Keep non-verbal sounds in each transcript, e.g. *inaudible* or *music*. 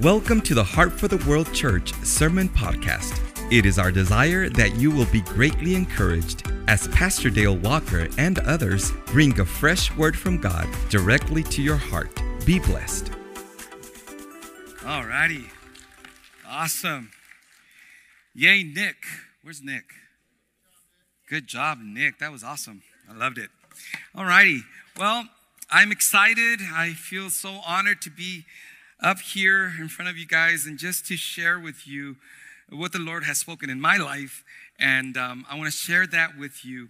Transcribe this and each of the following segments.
Welcome to the Heart for the World Church Sermon Podcast. It is our desire that you will be greatly encouraged as Pastor Dale Walker and others bring a fresh word from God directly to your heart. Be blessed. All righty. Awesome. Yay, Nick. Where's Nick? Good job, Nick. That was awesome. I loved it. All righty. Well, I'm excited. I feel so honored to be up here in front of you guys and just to share with you what the Lord has spoken in my life. And um, I want to share that with you.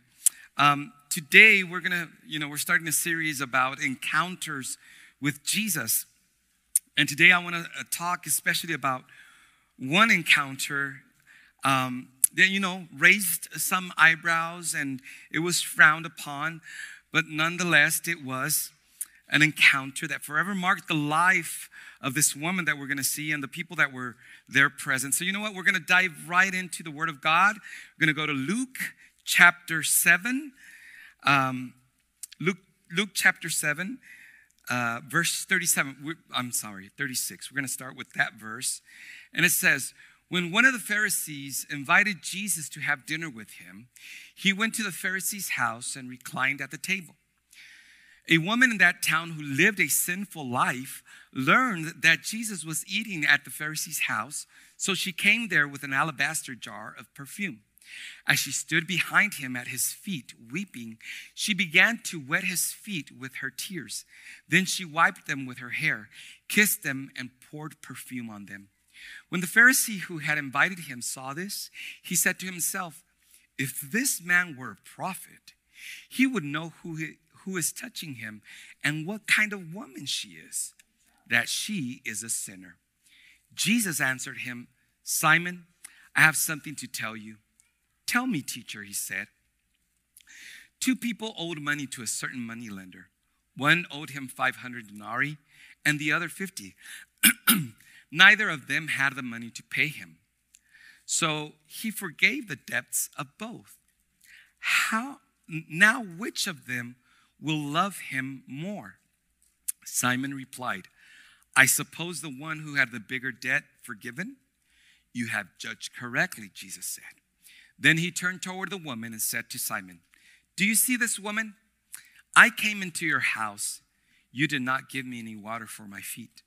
Um, today, we're going to, you know, we're starting a series about encounters with Jesus. And today, I want to uh, talk especially about one encounter um, that, you know, raised some eyebrows and it was frowned upon, but nonetheless, it was an encounter that forever marked the life of this woman that we're going to see and the people that were there present. So, you know what? We're going to dive right into the Word of God. We're going to go to Luke chapter 7. Um, Luke, Luke chapter 7, uh, verse 37. We're, I'm sorry, 36. We're going to start with that verse. And it says, When one of the Pharisees invited Jesus to have dinner with him, he went to the Pharisee's house and reclined at the table. A woman in that town who lived a sinful life learned that Jesus was eating at the Pharisee's house, so she came there with an alabaster jar of perfume. As she stood behind him at his feet, weeping, she began to wet his feet with her tears. Then she wiped them with her hair, kissed them, and poured perfume on them. When the Pharisee who had invited him saw this, he said to himself, If this man were a prophet, he would know who he who is touching him and what kind of woman she is, that she is a sinner. Jesus answered him, Simon, I have something to tell you. Tell me, teacher, he said. Two people owed money to a certain moneylender. One owed him 500 denarii and the other 50. *clears throat* Neither of them had the money to pay him. So he forgave the debts of both. How now which of them will love him more? Simon replied, I suppose the one who had the bigger debt forgiven? You have judged correctly, Jesus said. Then he turned toward the woman and said to Simon, Do you see this woman? I came into your house. You did not give me any water for my feet,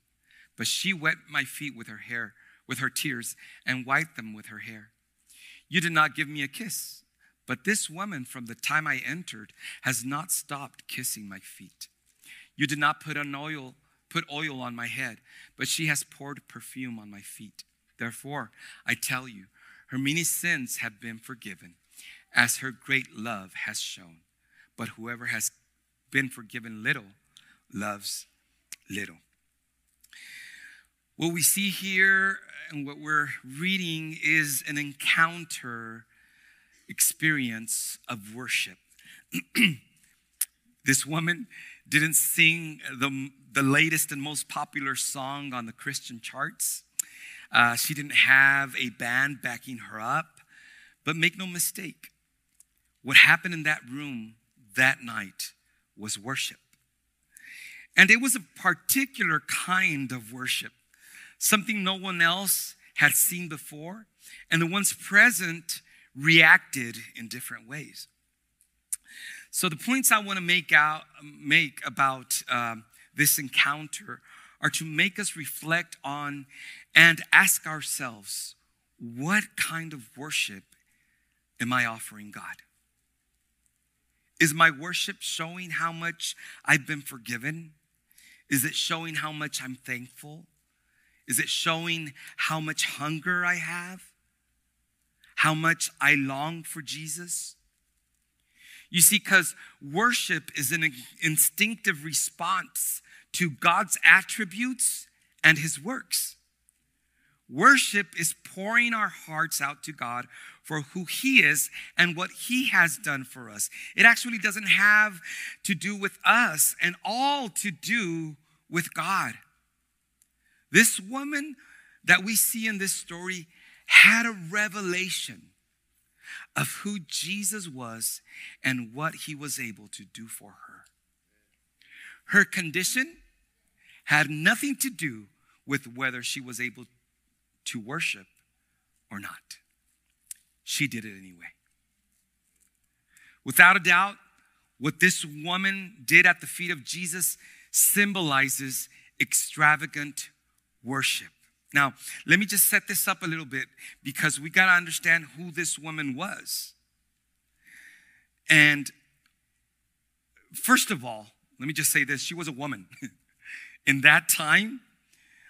but she wet my feet with her hair, with her tears, and wiped them with her hair. You did not give me a kiss but this woman, from the time I entered, has not stopped kissing my feet. You did not put an oil, put oil on my head, but she has poured perfume on my feet. Therefore, I tell you, her many sins have been forgiven, as her great love has shown. But whoever has been forgiven little loves little. What we see here and what we're reading is an encounter experience of worship. *clears throat* this woman didn't sing the, the latest and most popular song on the Christian charts. Uh, she didn't have a band backing her up. But make no mistake, what happened in that room that night was worship. And it was a particular kind of worship, something no one else had seen before. And the ones present reacted in different ways. So the points I want to make out make about um, this encounter are to make us reflect on and ask ourselves, what kind of worship am I offering God? Is my worship showing how much I've been forgiven? Is it showing how much I'm thankful? Is it showing how much hunger I have? How much I long for Jesus? You see, because worship is an instinctive response to God's attributes and his works. Worship is pouring our hearts out to God for who He is and what He has done for us. It actually doesn't have to do with us and all to do with God. This woman that we see in this story had a revelation of who Jesus was and what he was able to do for her. Her condition had nothing to do with whether she was able to worship or not. She did it anyway. Without a doubt, what this woman did at the feet of Jesus symbolizes extravagant worship. Now, let me just set this up a little bit because we got to understand who this woman was. And first of all, let me just say this she was a woman. *laughs* in that time,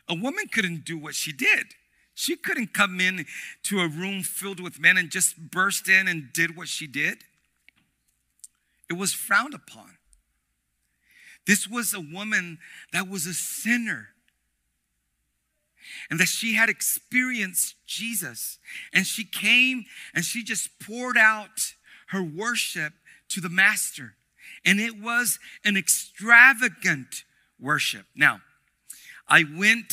a woman couldn't do what she did. She couldn't come in to a room filled with men and just burst in and did what she did. It was frowned upon. This was a woman that was a sinner and that she had experienced Jesus. And she came and she just poured out her worship to the Master. And it was an extravagant worship. Now, I went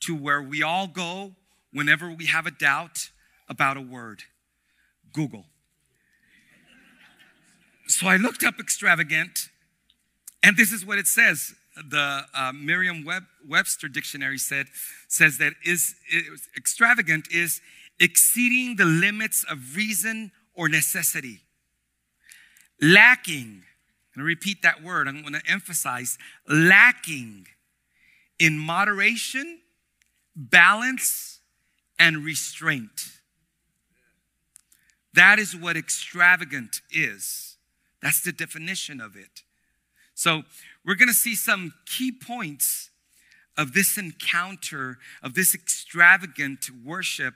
to where we all go whenever we have a doubt about a word Google. So I looked up extravagant, and this is what it says. The uh, Merriam-Webster dictionary said says that is, is extravagant is exceeding the limits of reason or necessity, lacking. And repeat that word. I'm going to emphasize lacking in moderation, balance, and restraint. That is what extravagant is. That's the definition of it. So, we're going to see some key points of this encounter, of this extravagant worship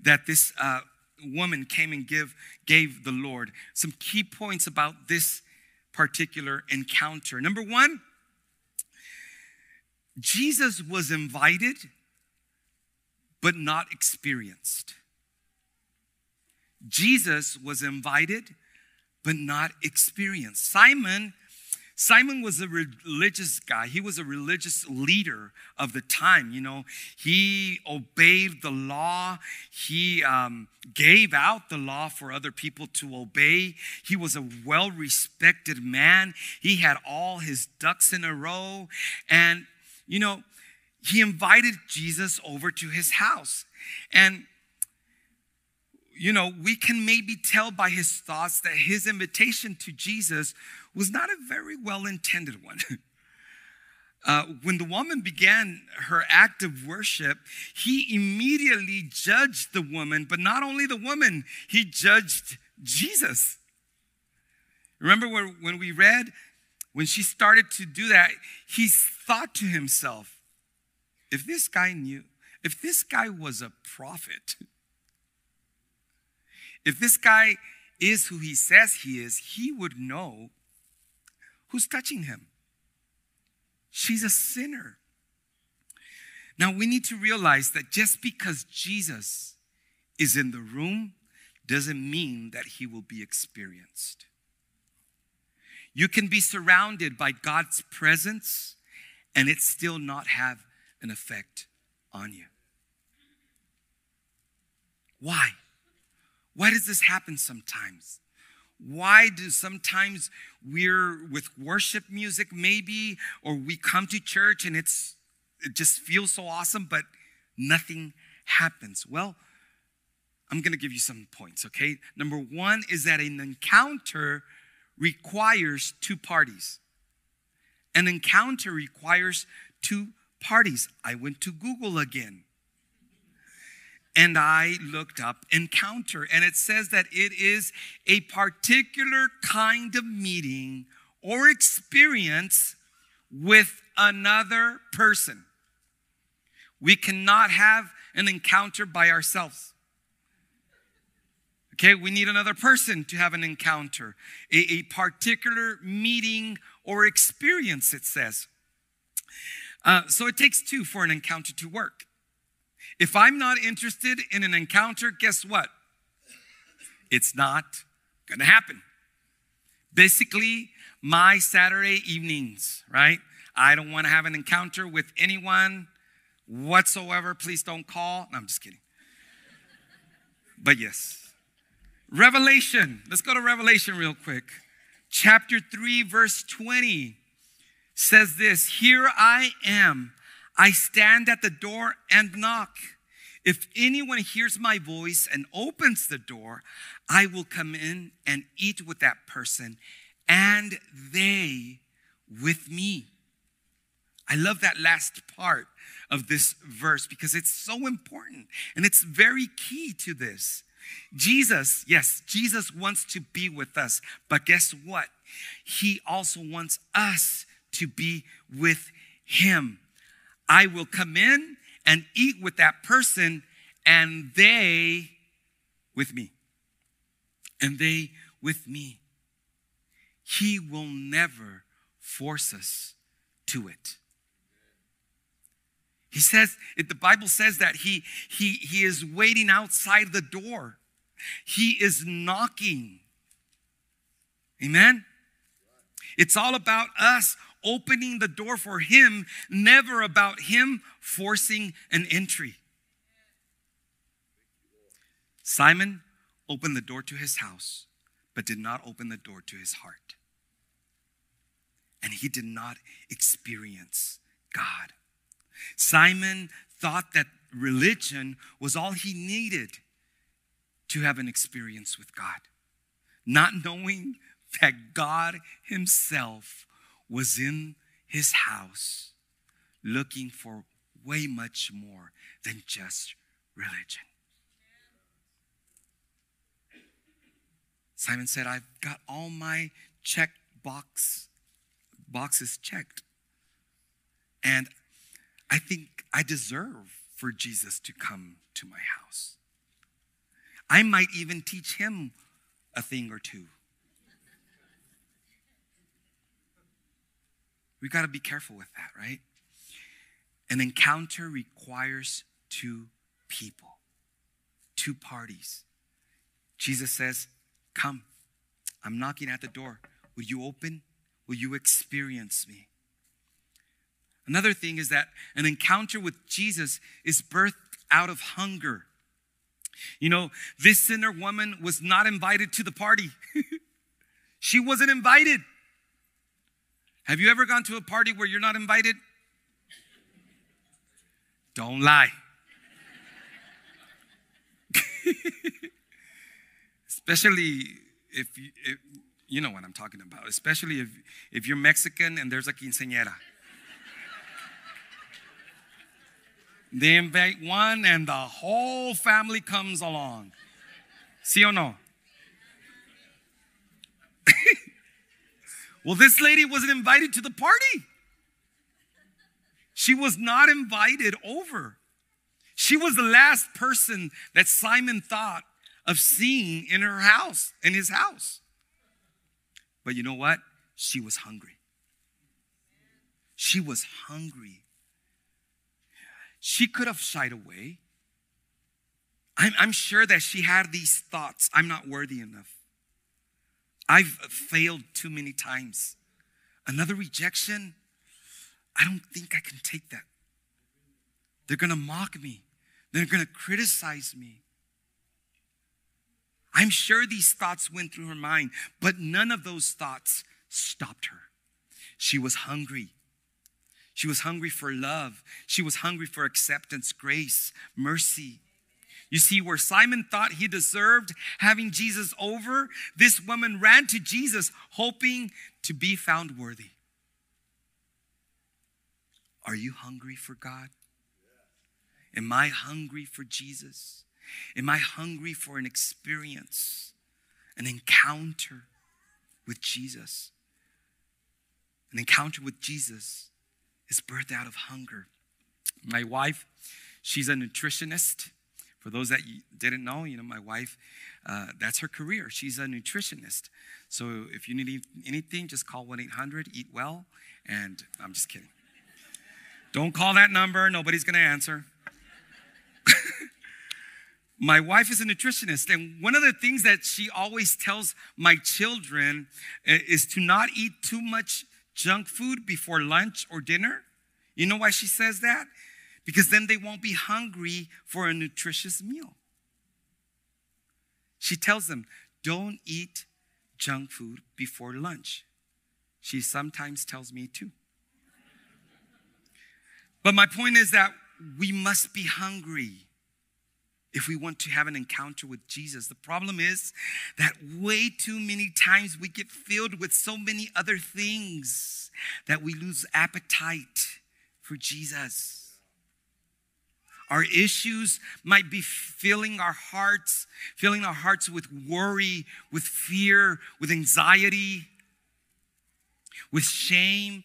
that this uh, woman came and give, gave the Lord. Some key points about this particular encounter. Number one, Jesus was invited, but not experienced. Jesus was invited, but not experienced. Simon Simon was a religious guy. He was a religious leader of the time. You know, he obeyed the law. He um, gave out the law for other people to obey. He was a well respected man. He had all his ducks in a row. And, you know, he invited Jesus over to his house. And you know, we can maybe tell by his thoughts that his invitation to Jesus was not a very well intended one. *laughs* Uh, when the woman began her act of worship, he immediately judged the woman, but not only the woman, he judged Jesus. Remember when, when we read, when she started to do that, he thought to himself, if this guy knew, if this guy was a prophet, if this guy is who he says he is, he would know who's touching him. She's a sinner. Now we need to realize that just because Jesus is in the room doesn't mean that he will be experienced. You can be surrounded by God's presence and it still not have an effect on you. Why? Why does this happen sometimes? Why do sometimes we're with worship music, maybe, or we come to church and it's it just feels so awesome, but nothing happens? Well, I'm gonna give you some points, okay? Number one is that an encounter requires two parties. An encounter requires two parties. I went to Google again and I looked up encounter, and it says that it is a particular kind of meeting or experience with another person. We cannot have an encounter by ourselves. Okay, we need another person to have an encounter, a, a particular meeting or experience, it says. Uh, so it takes two for an encounter to work. If I'm not interested in an encounter, guess what? It's not gonna happen. Basically, my Saturday evenings, right? I don't wanna have an encounter with anyone whatsoever. Please don't call. No, I'm just kidding. But yes. Revelation. Let's go to Revelation real quick. Chapter 3, verse 20 says this Here I am I stand at the door and knock. If anyone hears my voice and opens the door, I will come in and eat with that person and they with me. I love that last part of this verse because it's so important and it's very key to this. Jesus, yes, Jesus wants to be with us, but guess what? He also wants us to be with Him. I will come in and eat with that person and they with me. And they with me. He will never force us to it. He says, the Bible says that he, he, he is waiting outside the door. He is knocking. Amen? It's all about us opening the door for him, never about him forcing an entry. Simon opened the door to his house, but did not open the door to his heart. And he did not experience God. Simon thought that religion was all he needed to have an experience with God, not knowing that God Himself was in His house looking for way much more than just religion. Simon said, I've got all my check box boxes checked. And I think I deserve for Jesus to come to my house. I might even teach him a thing or two. We got to be careful with that, right? An encounter requires two people, two parties. Jesus says, Come, I'm knocking at the door. Will you open? Will you experience me? Another thing is that an encounter with Jesus is birthed out of hunger. You know, this sinner woman was not invited to the party. *laughs* she wasn't invited. Have you ever gone to a party where you're not invited? Don't lie. *laughs* Especially if you, if you know what I'm talking about. Especially if, if you're Mexican and there's a quinceañera. They invite one and the whole family comes along. See or no? *laughs* well, this lady wasn't invited to the party. She was not invited over. She was the last person that Simon thought of seeing in her house, in his house. But you know what? She was hungry. She was hungry. She could have shied away. I'm, I'm sure that she had these thoughts I'm not worthy enough. I've failed too many times. Another rejection, I don't think I can take that. They're gonna mock me, they're gonna criticize me. I'm sure these thoughts went through her mind, but none of those thoughts stopped her. She was hungry. She was hungry for love. She was hungry for acceptance, grace, mercy. You see, where Simon thought he deserved having Jesus over, this woman ran to Jesus hoping to be found worthy. Are you hungry for God? Am I hungry for Jesus? Am I hungry for an experience, an encounter with Jesus? An encounter with Jesus is birthed out of hunger. My wife, she's a nutritionist. For those that didn't know, you know, my wife, uh, that's her career. She's a nutritionist. So if you need anything, just call 1 800 Eat Well. And I'm just kidding. Don't call that number, nobody's gonna answer. *laughs* my wife is a nutritionist, and one of the things that she always tells my children uh, is to not eat too much junk food before lunch or dinner. You know why she says that? Because then they won't be hungry for a nutritious meal. She tells them, don't eat junk food before lunch. She sometimes tells me too. But my point is that we must be hungry if we want to have an encounter with Jesus. The problem is that way too many times we get filled with so many other things that we lose appetite for Jesus. Our issues might be filling our hearts, filling our hearts with worry, with fear, with anxiety, with shame.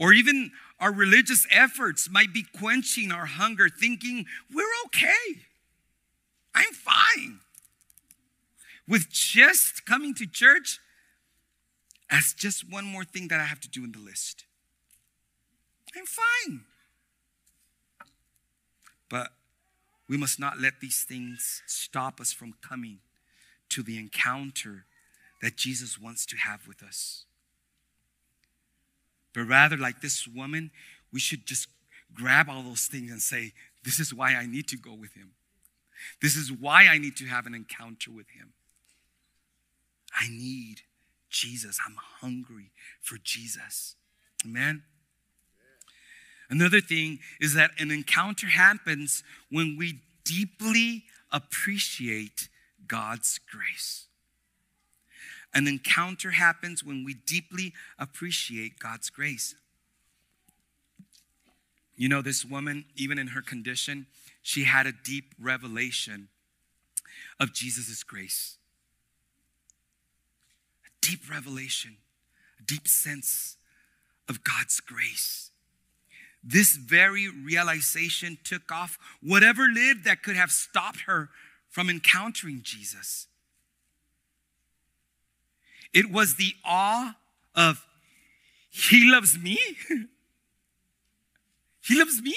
Or even our religious efforts might be quenching our hunger, thinking we're okay. I'm fine. With just coming to church as just one more thing that I have to do in the list. I'm fine. But we must not let these things stop us from coming to the encounter that Jesus wants to have with us. But rather, like this woman, we should just grab all those things and say, This is why I need to go with him. This is why I need to have an encounter with him. I need Jesus. I'm hungry for Jesus. Amen. Another thing is that an encounter happens when we deeply appreciate God's grace. An encounter happens when we deeply appreciate God's grace. You know, this woman, even in her condition, she had a deep revelation of Jesus' grace. A deep revelation, a deep sense of God's grace. This very realization took off whatever lid that could have stopped her from encountering Jesus. It was the awe of, He loves me. *laughs* he loves me.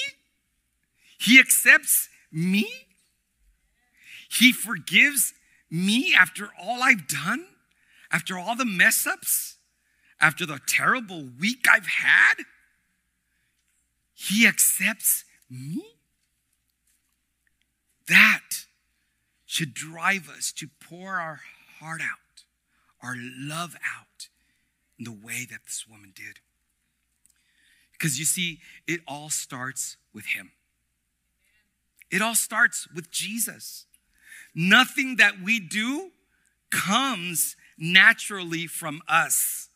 He accepts me. He forgives me after all I've done, after all the mess ups, after the terrible week I've had. He accepts me. That should drive us to pour our heart out, our love out in the way that this woman did. Because you see, it all starts with Him. It all starts with Jesus. Nothing that we do comes naturally from us.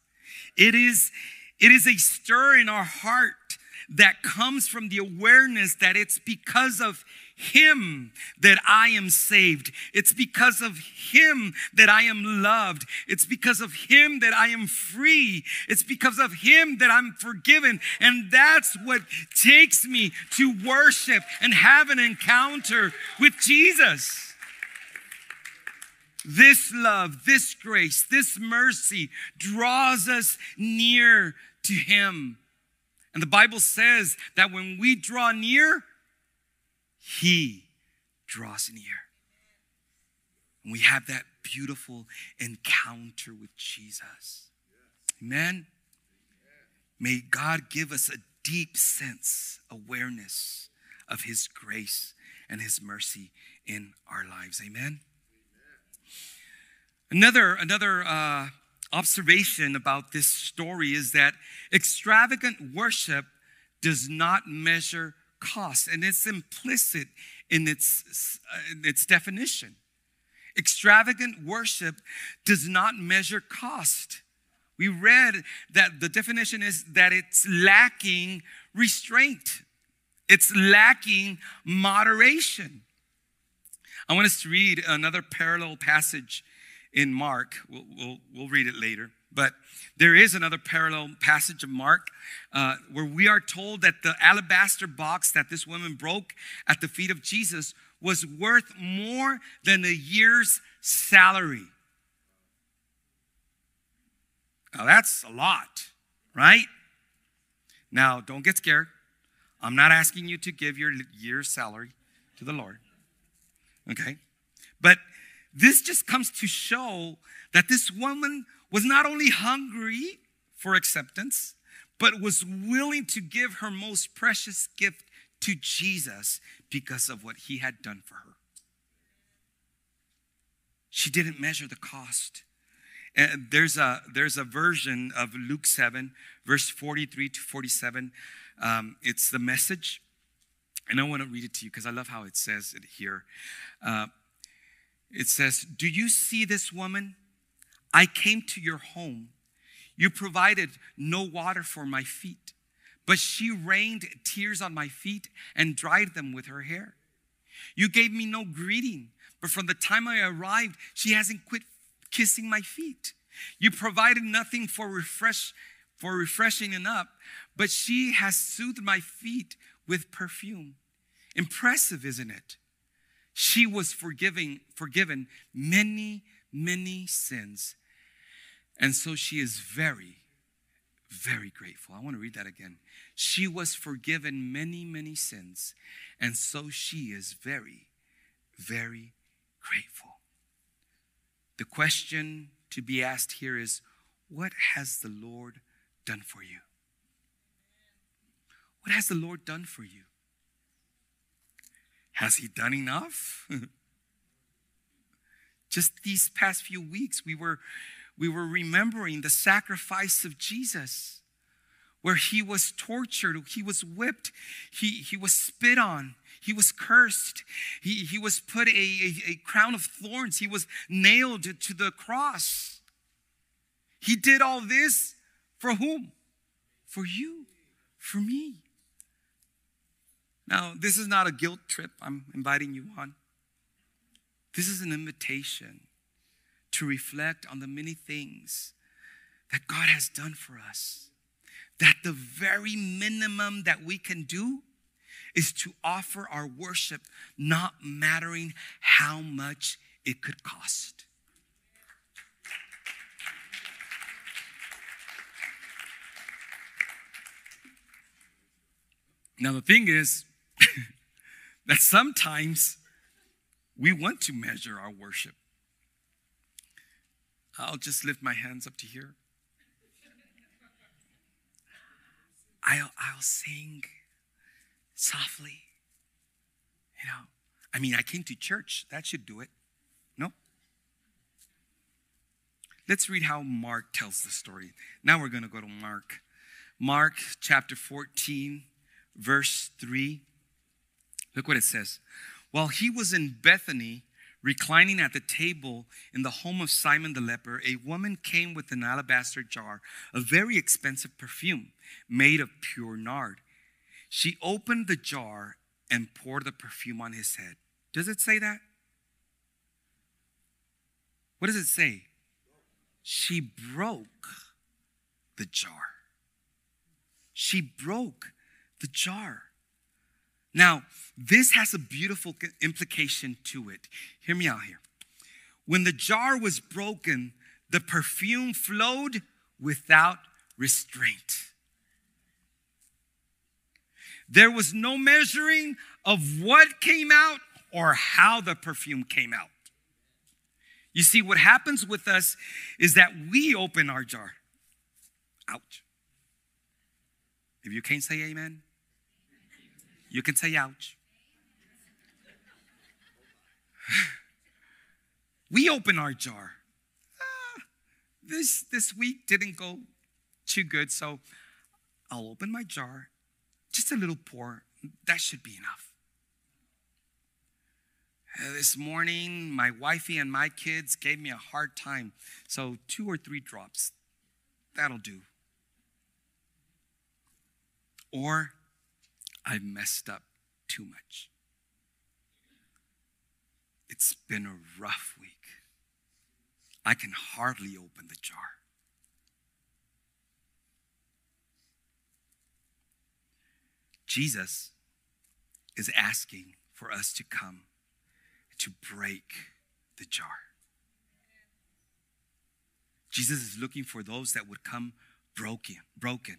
It is, it is a stir in our heart that comes from the awareness that it's because of him that I am saved. It's because of Him that I am loved. It's because of Him that I am free. It's because of Him that I'm forgiven. And that's what takes me to worship and have an encounter with Jesus. This love, this grace, this mercy draws us near to Him. And the Bible says that when we draw near, He draws near. And we have that beautiful encounter with Jesus. Amen. May God give us a deep sense, awareness of His grace and His mercy in our lives. Amen. Another, another uh, observation about this story is that extravagant worship does not measure cost, and it's implicit in its, in its definition. Extravagant worship does not measure cost. We read that the definition is that it's lacking restraint, it's lacking moderation. I want us to read another parallel passage in Mark. We'll, we'll, we'll read it later. But there is another parallel passage of Mark uh, where we are told that the alabaster box that this woman broke at the feet of Jesus was worth more than a year's salary. Now that's a lot, right? Now don't get scared. I'm not asking you to give your year's salary to the Lord. Okay? But this just comes to show that this woman was not only hungry for acceptance, but was willing to give her most precious gift to Jesus because of what he had done for her. She didn't measure the cost. And there's a there's a version of Luke 7, verse 43 to 47. Um, it's the message. And I want to read it to you because I love how it says it here. Uh, it says, Do you see this woman? I came to your home. You provided no water for my feet, but she rained tears on my feet and dried them with her hair. You gave me no greeting, but from the time I arrived, she hasn't quit kissing my feet. You provided nothing for refresh for refreshing enough, but she has soothed my feet with perfume. Impressive, isn't it? She was forgiving, forgiven many, many sins. And so she is very, very grateful. I want to read that again. She was forgiven many, many sins. And so she is very, very grateful. The question to be asked here is what has the Lord done for you? What has the Lord done for you? Has He done enough? *laughs* Just these past few weeks, we were, we were remembering the sacrifice of Jesus, where He was tortured, He was whipped, He, he was spit on, He was cursed, He, he was put a, a, a crown of thorns, He was nailed to the cross. He did all this for whom? For you, for me. Now, this is not a guilt trip I'm inviting you on. This is an invitation to reflect on the many things that God has done for us. That the very minimum that we can do is to offer our worship, not mattering how much it could cost. Now, the thing is, *laughs* that sometimes we want to measure our worship. I'll just lift my hands up to here. I'll, I'll sing softly. You know, I mean, I came to church. That should do it. No? Let's read how Mark tells the story. Now we're going to go to Mark. Mark chapter 14, verse 3. Look what it says. While he was in Bethany, reclining at the table in the home of Simon the leper, a woman came with an alabaster jar of very expensive perfume made of pure nard. She opened the jar and poured the perfume on his head. Does it say that? What does it say? She broke the jar. She broke the jar. Now, this has a beautiful implication to it. Hear me out here. When the jar was broken, the perfume flowed without restraint. There was no measuring of what came out or how the perfume came out. You see, what happens with us is that we open our jar. Ouch. If you can't say amen, you can say ouch. *sighs* we open our jar. Ah, this, this week didn't go too good, so I'll open my jar. Just a little pour. That should be enough. Uh, this morning, my wifey and my kids gave me a hard time, so two or three drops. That'll do. Or I've messed up too much. It's been a rough week. I can hardly open the jar. Jesus is asking for us to come to break the jar. Jesus is looking for those that would come broken, broken,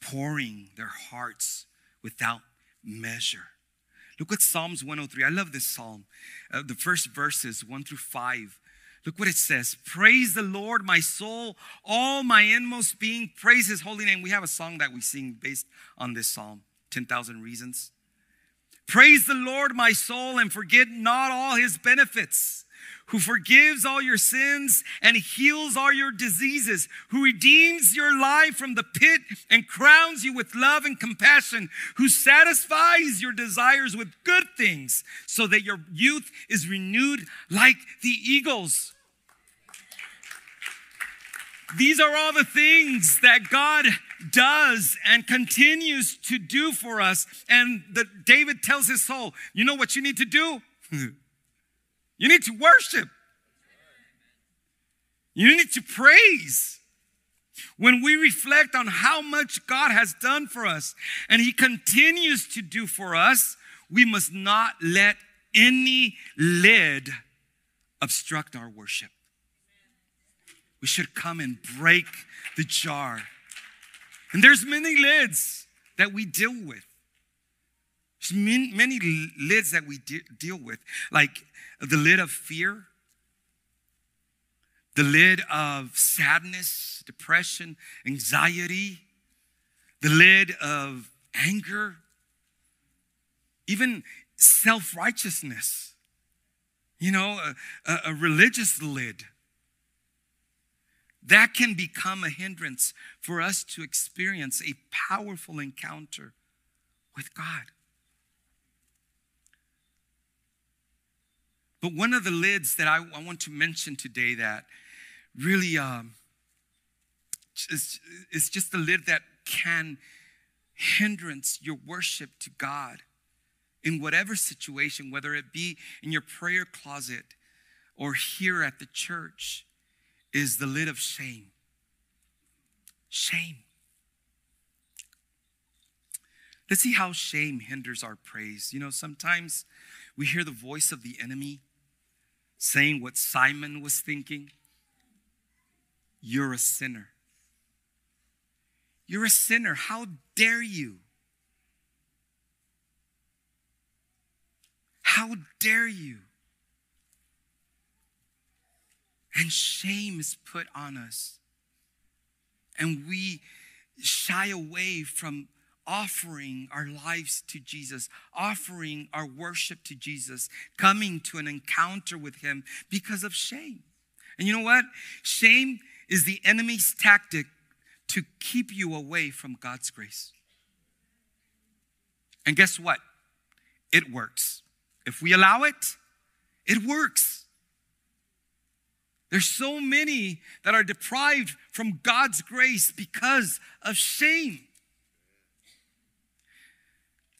pouring their hearts without measure. Look at Psalms 103. I love this psalm. Uh, the first verses, 1 through 5. Look what it says Praise the Lord, my soul, all my inmost being, praise his holy name. We have a song that we sing based on this psalm 10,000 Reasons. Praise the Lord, my soul, and forget not all his benefits who forgives all your sins and heals all your diseases, who redeems your life from the pit and crowns you with love and compassion, who satisfies your desires with good things so that your youth is renewed like the eagles. These are all the things that God does and continues to do for us. And the, David tells his soul, you know what you need to do? *laughs* you need to worship. You need to praise. When we reflect on how much God has done for us and He continues to do for us, we must not let any lid obstruct our worship. We should come and break the jar. And there's many lids that we deal with. There's many, many lids that we de- deal with, like the lid of fear, the lid of sadness, depression, anxiety, the lid of anger, even self righteousness, you know, a, a, religious lid that can become a hindrance for us to experience a powerful encounter with God. But one of the lids that I, I want to mention today that really um, is, is just the lid that can hindrance your worship to God in whatever situation, whether it be in your prayer closet or here at the church is the lid of shame. Shame. Let's see how shame hinders our praise. You know, sometimes we hear the voice of the enemy saying what Simon was thinking You're a sinner. You're a sinner. How dare you? How dare you? and shame is put on us. And we shy away from offering our lives to Jesus, offering our worship to Jesus, coming to an encounter with Him because of shame. And you know what? Shame is the enemy's tactic to keep you away from God's grace. And guess what? It works. If we allow it, it works. There's so many that are deprived from God's grace because of shame.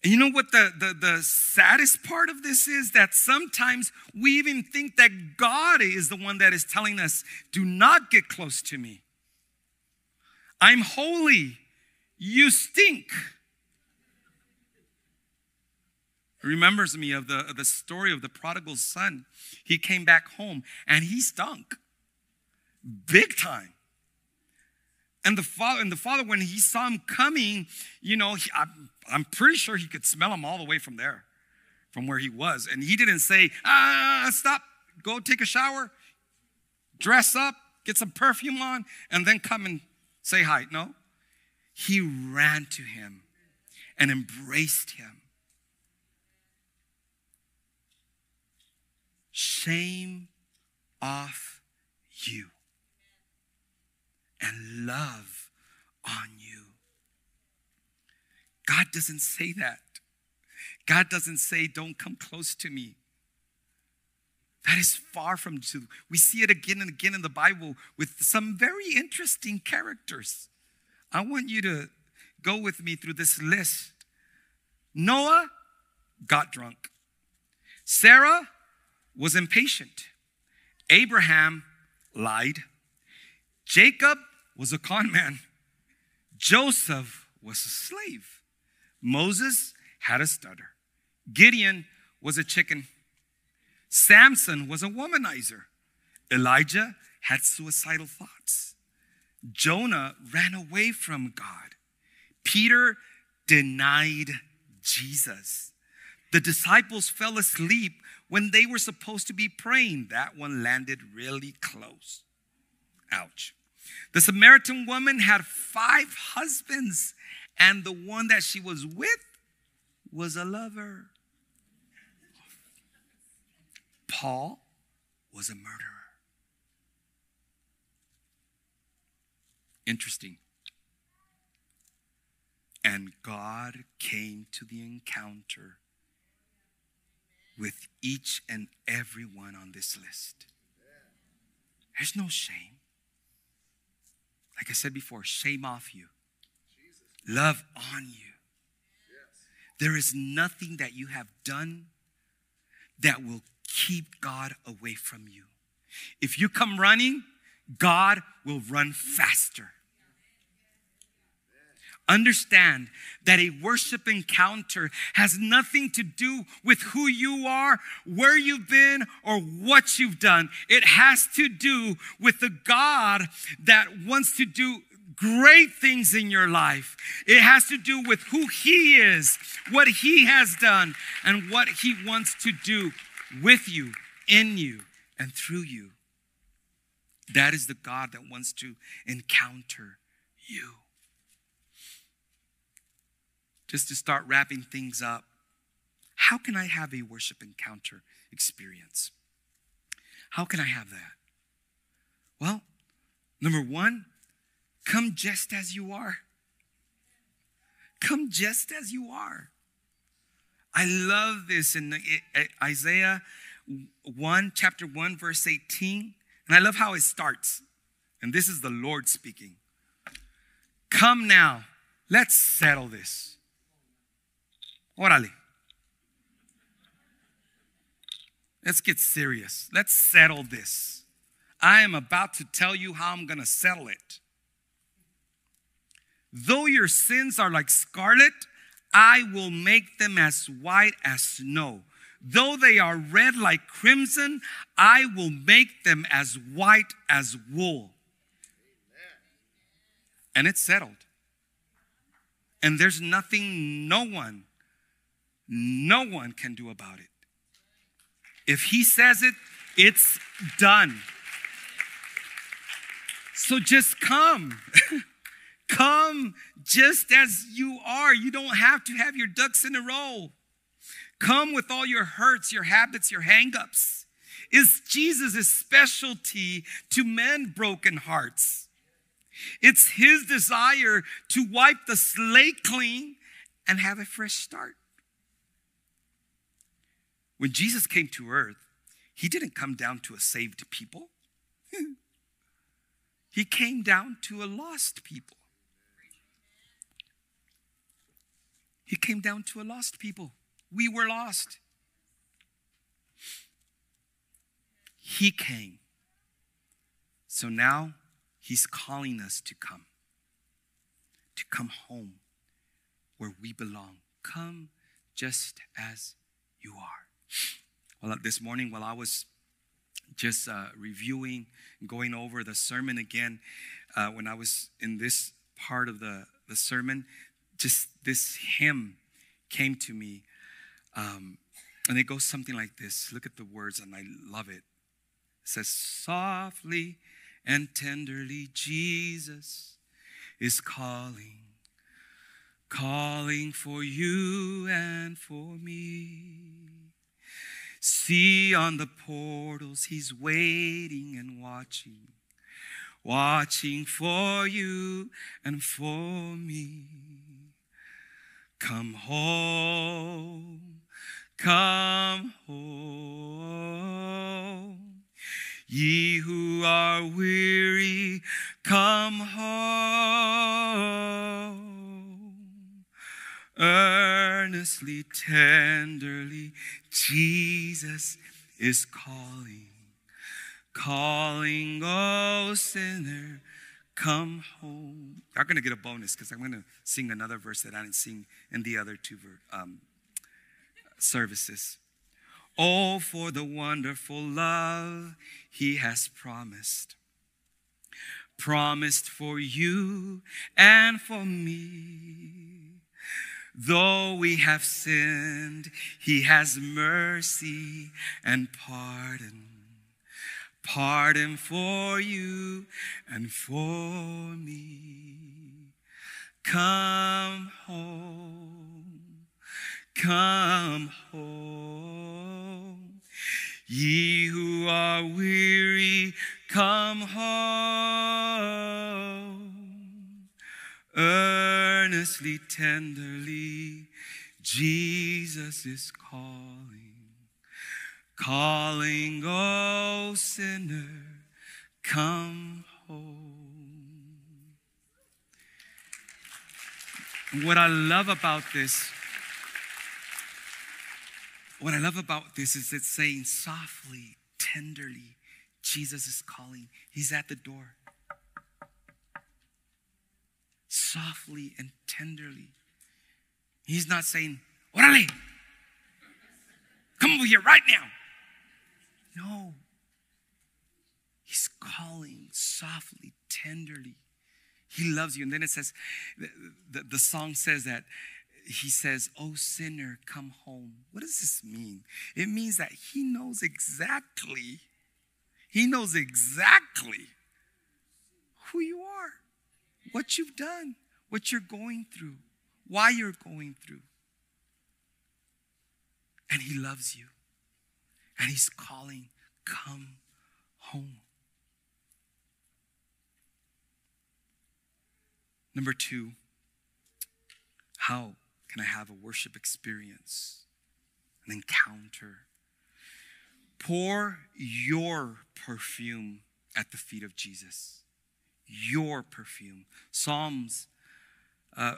You know what the, the, the saddest part of this is? That sometimes we even think that God is the one that is telling us, do not get close to me. I'm holy. You stink. It remembers me of the, of the story of the prodigal son. He came back home and he stunk big time. And the father, and the father, when he saw him coming, you know, he, I'm, I'm pretty sure he could smell him all the way from there, from where he was. And he didn't say, ah, stop, go take a shower, dress up, get some perfume on, and then come and say hi. No. He ran to him and embraced him. Shame off you and love on you. God doesn't say that. God doesn't say, Don't come close to me. That is far from true. We see it again and again in the Bible with some very interesting characters. I want you to go with me through this list. Noah got drunk. Sarah was impatient. Abraham lied. Jacob was a con man. Joseph was a slave. Moses had a stutter. Gideon was a chicken. Samson was a womanizer. Elijah had suicidal thoughts. Jonah ran away from God. Peter denied Jesus. The disciples fell asleep when they were supposed to be praying. That one landed really close. Ouch. The Samaritan woman had five husbands, and the one that she was with was a lover. Paul was a murderer. Interesting. And God came to the encounter with each and every one on this list. There's no shame. Like I said before, shame off you, love on you. There is nothing that you have done that will keep God away from you. If you come running, God will run faster. Understand that a worship encounter has nothing to do with who you are, where you've been, or what you've done. It has to do with the God that wants to do great things in your life. It has to do with who He is, what He has done, and what He wants to do with you, in you, and through you. That is the God that wants to encounter you. Just to start wrapping things up, how can I have a worship encounter experience? How can I have that? Well, number one, come just as you are. Come just as you are. I love this in Isaiah 1, chapter 1, verse 18. And I love how it starts. And this is the Lord speaking. Come now, let's settle this. Órale. Let's get serious. Let's settle this. I am about to tell you how I'm going to settle it. Though your sins are like scarlet, I will make them as white as snow. Though they are red like crimson, I will make them as white as wool. And it's settled. And there's nothing no one, no one can do about it. If he says it, it's done. So just come. *laughs* come just as you are. You don't have to have your ducks in a row. Come with all your hurts, your habits, your hangups. Is Jesus' specialty to mend broken hearts? It's his desire to wipe the slate clean and have a fresh start. When Jesus came to earth, he didn't come down to a saved people. *laughs* he came down to a lost people. He came down to a lost people. We were lost. He came. So now he's calling us to come, to come home where we belong. Come just as you are. Well, this morning, while I was just uh, reviewing, going over the sermon again, uh, when I was in this part of the, the sermon, just this hymn came to me um, and it goes something like this. Look at the words, and I love it. It says, Softly and tenderly, Jesus is calling, calling for you and for me. See on the portals, he's waiting and watching, watching for you and for me. Come home Come home. Ye who are weary, come home. Earnestly, tenderly, Jesus is calling, calling, oh sinner, come home. You're going to get a bonus because I'm going to sing another verse that I didn't sing in the other two um, services. Oh, for the wonderful love he has promised. Promised for you and for me. Though we have sinned, he has mercy and pardon. Pardon for you and for me. Come home Come home, Ye who are weary, come home. Earnestly, tenderly, Jesus is calling, calling, oh sinner, come home. What I love about this what I love about this is it's saying softly, tenderly, Jesus is calling. He's at the door. Softly and tenderly. He's not saying, Orale, come over here right now. No. He's calling softly, tenderly. He loves you. And then it says, the, the, the song says that he says, Oh, sinner, come home. What does this mean? It means that he knows exactly, he knows exactly who you are, what you've done, what you're going through, why you're going through. And he loves you. And he's calling, Come home. Number two, how can I have a worship experience, an encounter? Pour your perfume at the feet of Jesus. Your perfume. Psalms uh,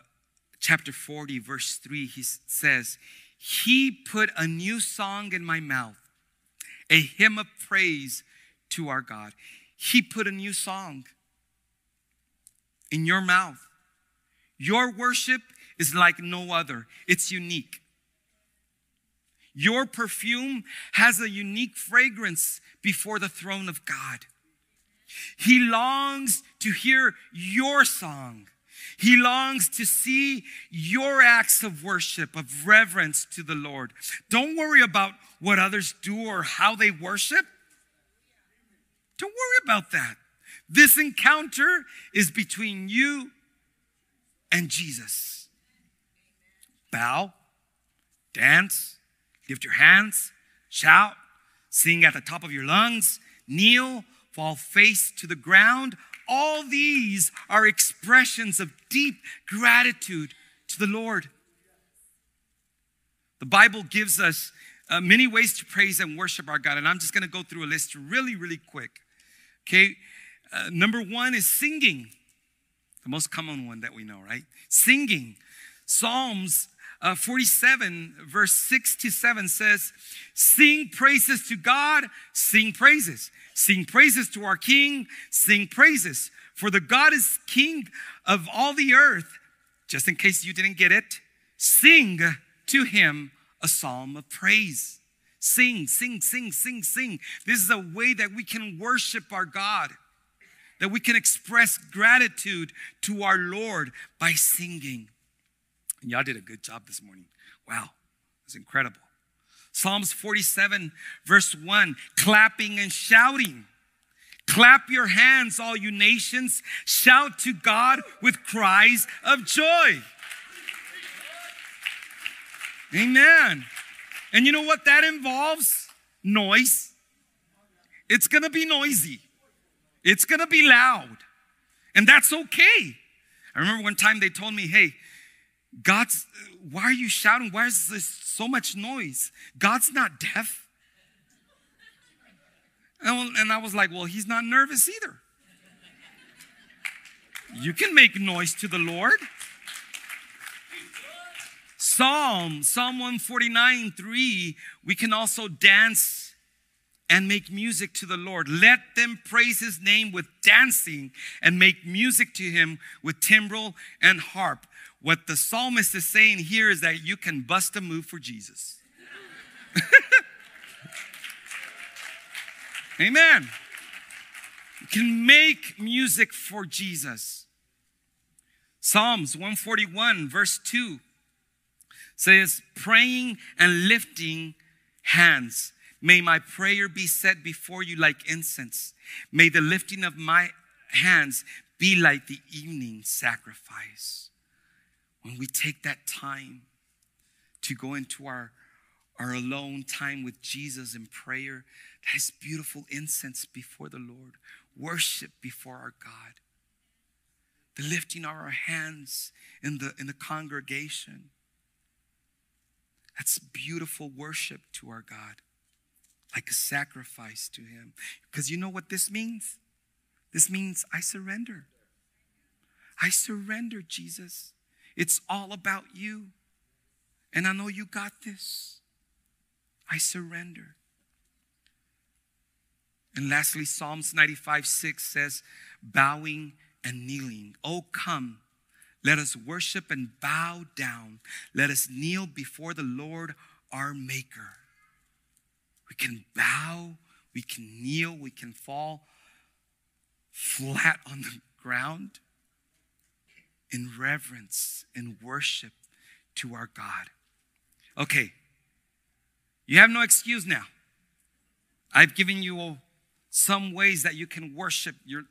chapter 40, verse 3, he says, He put a new song in my mouth, a hymn of praise to our God. He put a new song in your mouth. Your worship is like no other, it's unique. Your perfume has a unique fragrance before the throne of God. He longs to hear your song. He longs to see your acts of worship, of reverence to the Lord. Don't worry about what others do or how they worship. Don't worry about that. This encounter is between you and Jesus bow, dance, lift your hands, shout, sing at the top of your lungs, kneel, fall face to the ground. All these are expressions of deep gratitude to the Lord. The Bible gives us uh, many ways to praise and worship our God, and I'm just going to go through a list really, really quick. Okay, uh, number one is singing, the most common one that we know, right? Singing. Psalms uh, 47, verse 6 to 7 says, Sing praises to God, sing praises. Sing praises to our King, sing praises. For the God is King of all the earth. Just in case you didn't get it, sing to him a psalm of praise. Sing, sing, sing, sing, sing. This is a way that we can worship our God, that we can express gratitude to our Lord by singing. And y'all did a good job this morning. Wow, it's incredible. Psalms 47, verse 1 clapping and shouting. Clap your hands, all you nations. Shout to God with cries of joy. Amen. And you know what that involves? Noise. It's gonna be noisy, it's gonna be loud. And that's okay. I remember one time they told me, hey, God's, why are you shouting? Why is this so much noise? God's not deaf. And I was like, well, he's not nervous either. You can make noise to the Lord. Psalm, Psalm 149, 3, we can also dance and make music to the Lord. Let them praise his name with dancing and make music to him with timbrel and harp. What the psalmist is saying here is that you can bust a move for Jesus. *laughs* Amen. You can make music for Jesus. Psalms 141, verse 2 says, Praying and lifting hands. May my prayer be set before you like incense. May the lifting of my hands be like the evening sacrifice when we take that time to go into our, our alone time with Jesus in prayer. That is beautiful incense before the Lord, worship before our God. The lifting of our hands in the, in the congregation. That's beautiful worship to our God, like a sacrifice to Him. Because you know what this means? This means I surrender. I surrender, Jesus. It's all about you. And I know you got this. I surrender. And lastly, Psalms 95 6 says, bowing and kneeling. Oh, come, let us worship and bow down. Let us kneel before the Lord our Maker. We can bow, we can kneel, we can fall flat on the ground in reverence and worship to our God. Okay, you have no excuse now. I've given you some ways that you can worship your,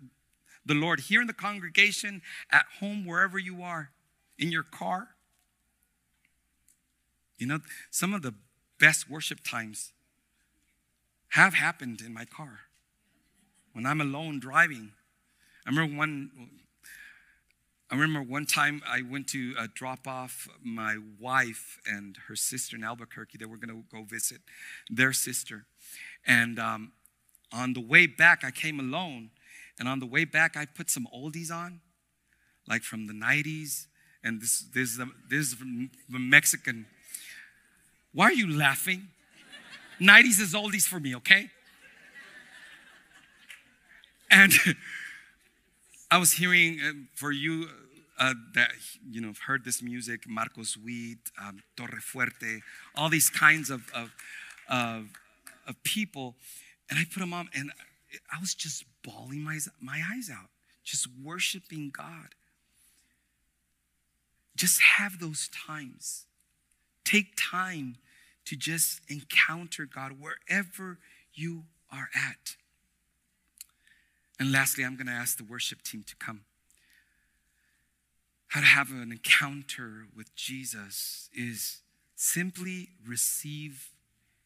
the Lord here in the congregation, at home, wherever you are, in your car. You know, some of the best worship times have happened in my car when I'm alone driving. I remember one. I remember one time I went to uh, drop off my wife and her sister in Albuquerque. They were going to go visit their sister, and um, on the way back, I came alone. And on the way back, I put some oldies on, like from the 90s. And this, this, is, a, this is from Mexican. Why are you laughing? 90s is oldies for me, okay? And *laughs* I was hearing uh, for you uh, that you know heard this music, Marcos Witt, um, Torre Fuerte, all these kinds of, of, of, of people. And I put them on, and I was just bawling my, my eyes out, just worshiping God. Just have those times. Take time to just encounter God wherever you are at. And lastly, I'm going to ask the worship team to come. How to have an encounter with Jesus is simply receive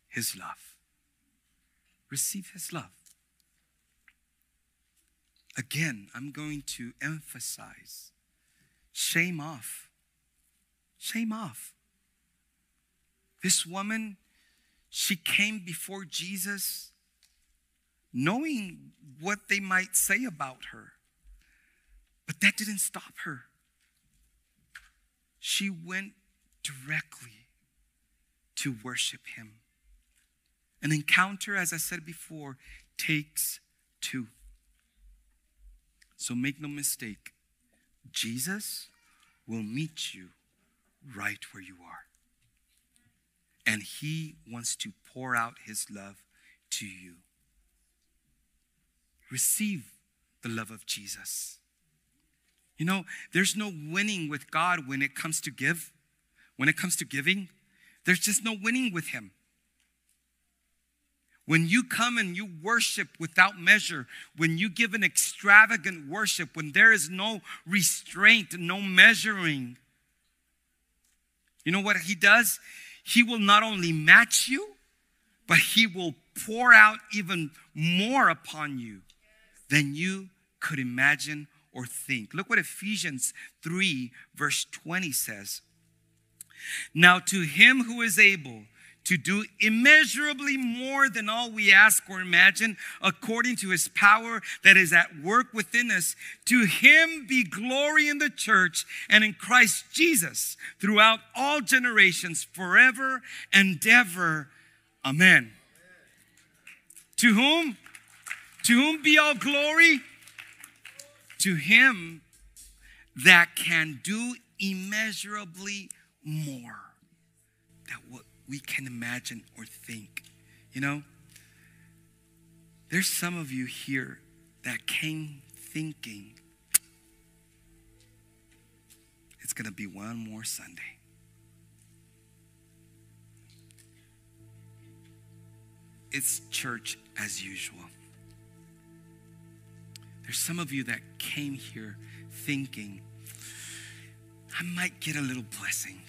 his love receive his love. Again, I'm going to emphasize shame off. Shame off. This woman, she came before Jesus knowing what they might say about her, but that didn't stop her. She went directly to worship him. An encounter, as I said before, takes two. So make no mistake, Jesus will meet you right where you are. And he wants to pour out his love to you. Receive the love of Jesus. You know, there's no winning with God when it comes to give. When it comes to giving, there's just no winning with him. When you come and you worship without measure, when you give an extravagant worship, when there is no restraint, no measuring, you know what he does? He will not only match you, but he will pour out even more upon you than you could imagine or think. Look what Ephesians 3, verse 20 says. Now, to him who is able, to do immeasurably more than all we ask or imagine, according to his power that is at work within us. To him be glory in the church and in Christ Jesus throughout all generations, forever and ever. Amen. To whom? To whom be all glory? To him that can do immeasurably more. than what we can imagine or think. You know, there's some of you here that came thinking it's going to be one more Sunday. It's church as usual. There's some of you that came here thinking, I might get a little blessing.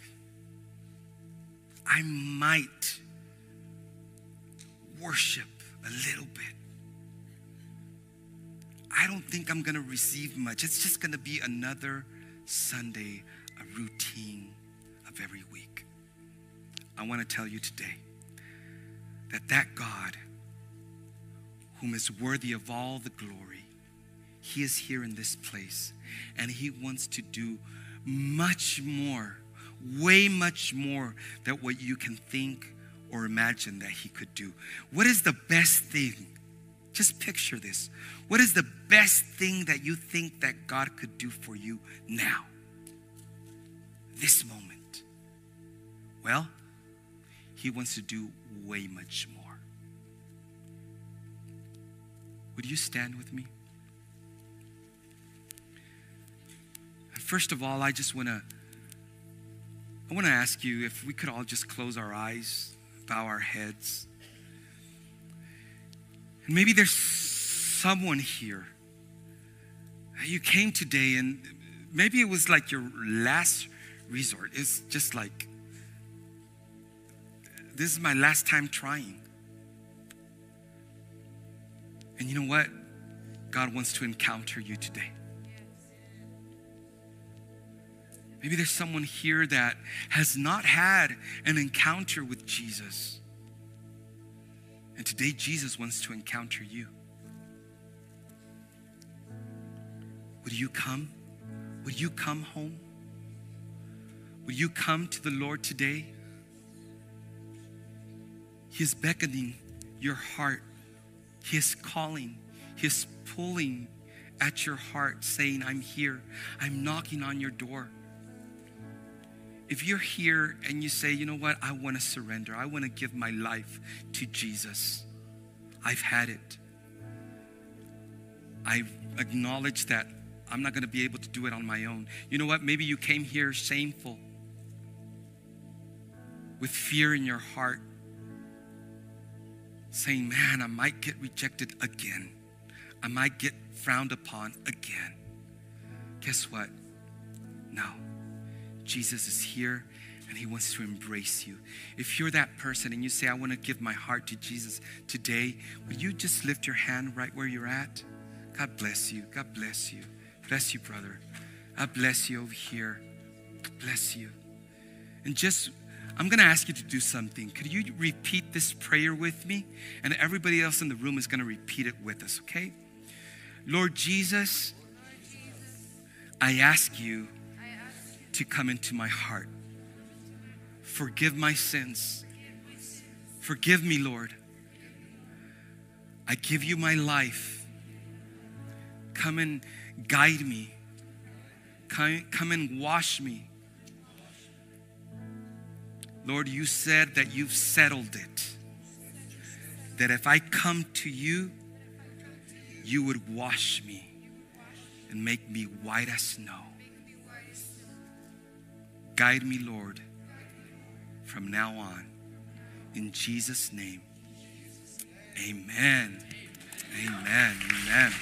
I might worship a little bit. I don't think I'm going to receive much. It's just going to be another Sunday, a routine of every week. I want to tell you today that that God, whom is worthy of all the glory, he is here in this place and he wants to do much more, way much more than what you can think or imagine that he could do. What is the best thing? Just picture this. What is the best thing that you think that God could do for you now? This moment. Well, he wants to do way much more. Would you stand with me? First of all, I just want to I want to ask you if we could all just close our eyes, bow our heads. And maybe there's someone here. You came today and maybe it was like your last resort. It's just like, this is my last time trying. And you know what? God wants to encounter you today. Maybe there's someone here that has not had an encounter with Jesus. And today, Jesus wants to encounter you. Would you come? Would you come home? Will you come to the Lord today? He is beckoning your heart. He is calling. He is pulling at your heart, saying, I'm here. I'm knocking on your door. If you're here and you say, you know what, I want to surrender, I want to give my life to Jesus, I've had it. I acknowledge that I'm not going to be able to do it on my own. You know what? Maybe you came here shameful, with fear in your heart, saying, Man, I might get rejected again. I might get frowned upon again. Guess what? No. Jesus is here and he wants to embrace you. If you're that person and you say, I want to give my heart to Jesus today, will you just lift your hand right where you're at? God bless you. God bless you. Bless you, brother. I bless you over here. Bless you. And just, I'm going to ask you to do something. Could you repeat this prayer with me? And everybody else in the room is going to repeat it with us, okay? Lord Jesus, I ask you to come into my heart. Forgive my sins. Forgive me, Lord. I give you my life. Come and guide me. Come, come and wash me. Lord, you said that you've settled it. That if I come to you, you would wash me and make me white as snow. Guide me, Lord, from now on. In Jesus' name. Amen. Amen. Amen.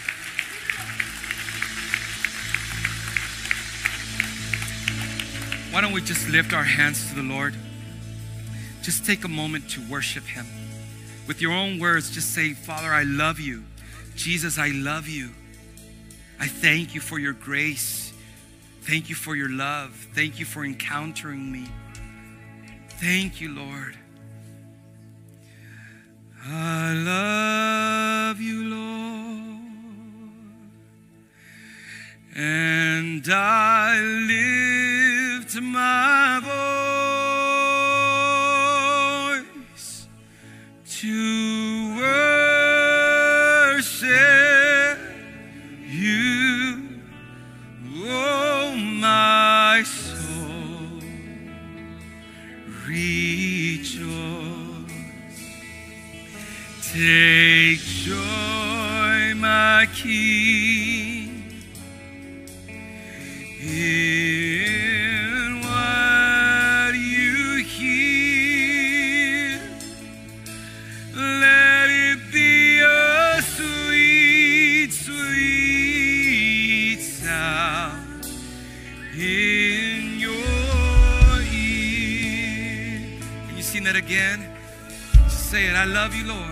Why don't we just lift our hands to the Lord? Just take a moment to worship Him. With your own words, just say, Father, I love you. Jesus, I love you. I thank you for your grace. Thank you for your love. Thank you for encountering me. Thank you, Lord. I love you, Lord, and I lift my voice to worship you, Take joy, my King, in what you hear. Let it be a sweet, sweet sound in your ear. You that again? Just say it. I love you, Lord.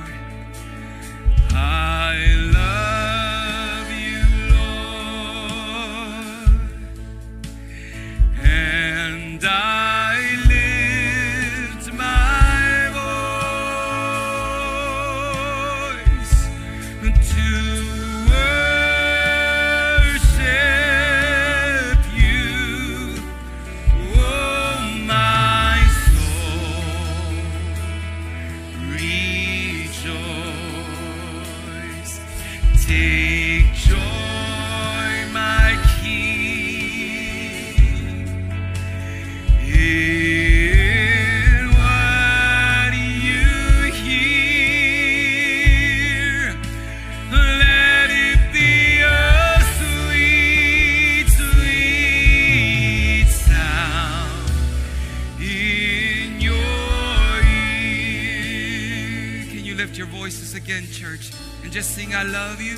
Church. And just sing, I love you.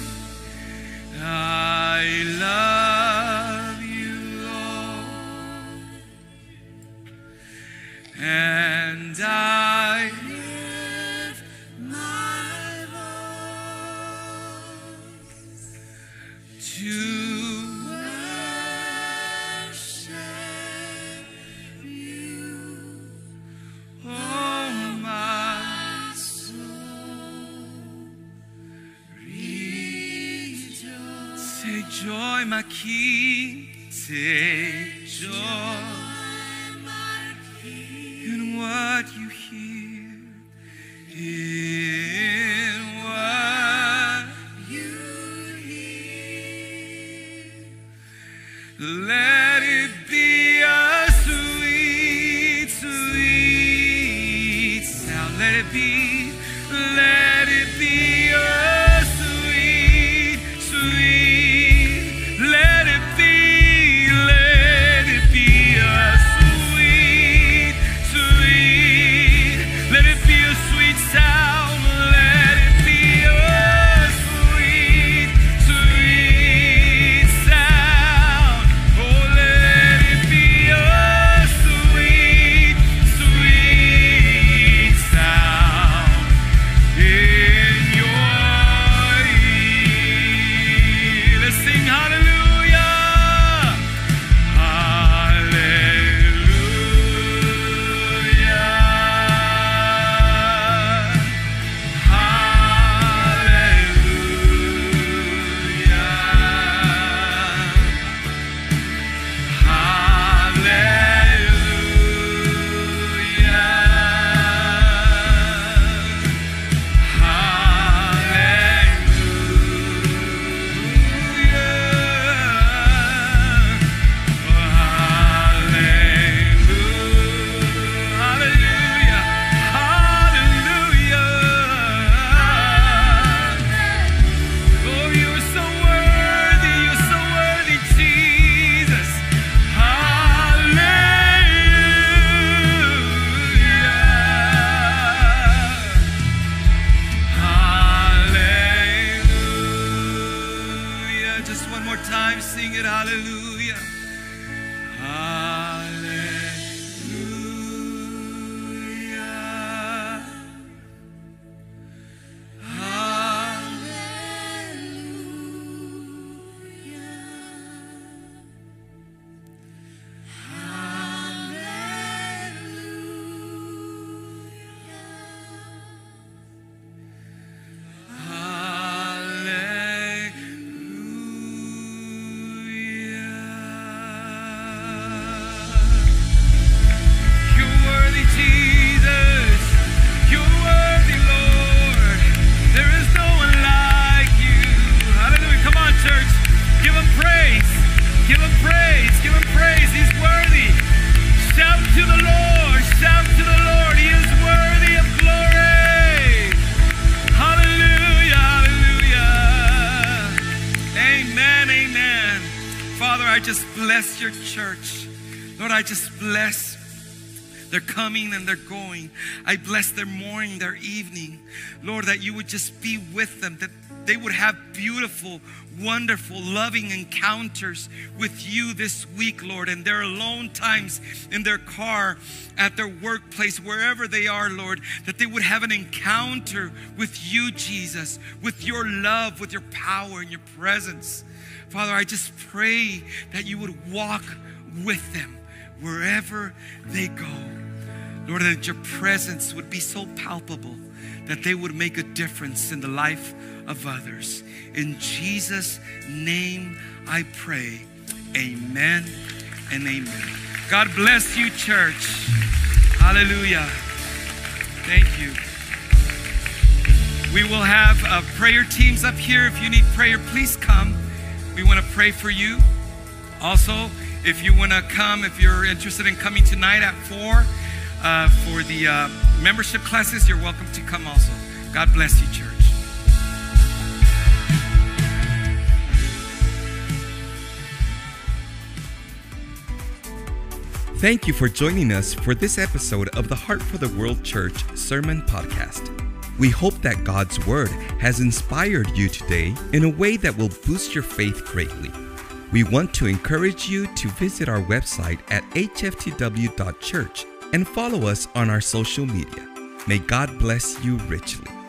aqui. Amen, amen. Father, I just bless your church. Lord, I just bless their coming and their going. I bless their morning, their evening. Lord, that you would just be with them, that they would have beautiful, wonderful, loving encounters with you this week, Lord, and their alone times in their car, at their workplace, wherever they are, Lord, that they would have an encounter with you, Jesus, with your love, with your power and your presence. Father, I just pray that you would walk with them wherever they go. Lord, that your presence would be so palpable that they would make a difference in the life of others. In Jesus' name I pray. Amen and amen. God bless you, church. Hallelujah. Thank you. We will have uh, prayer teams up here. If you need prayer, please come. We want to pray for you. Also, if you want to come, if you're interested in coming tonight at 4 uh, for the uh, membership classes, you're welcome to come also. God bless you, church. Thank you for joining us for this episode of the Heart for the World Church Sermon Podcast. We hope that God's Word has inspired you today in a way that will boost your faith greatly. We want to encourage you to visit our website at hftw.church and follow us on our social media. May God bless you richly.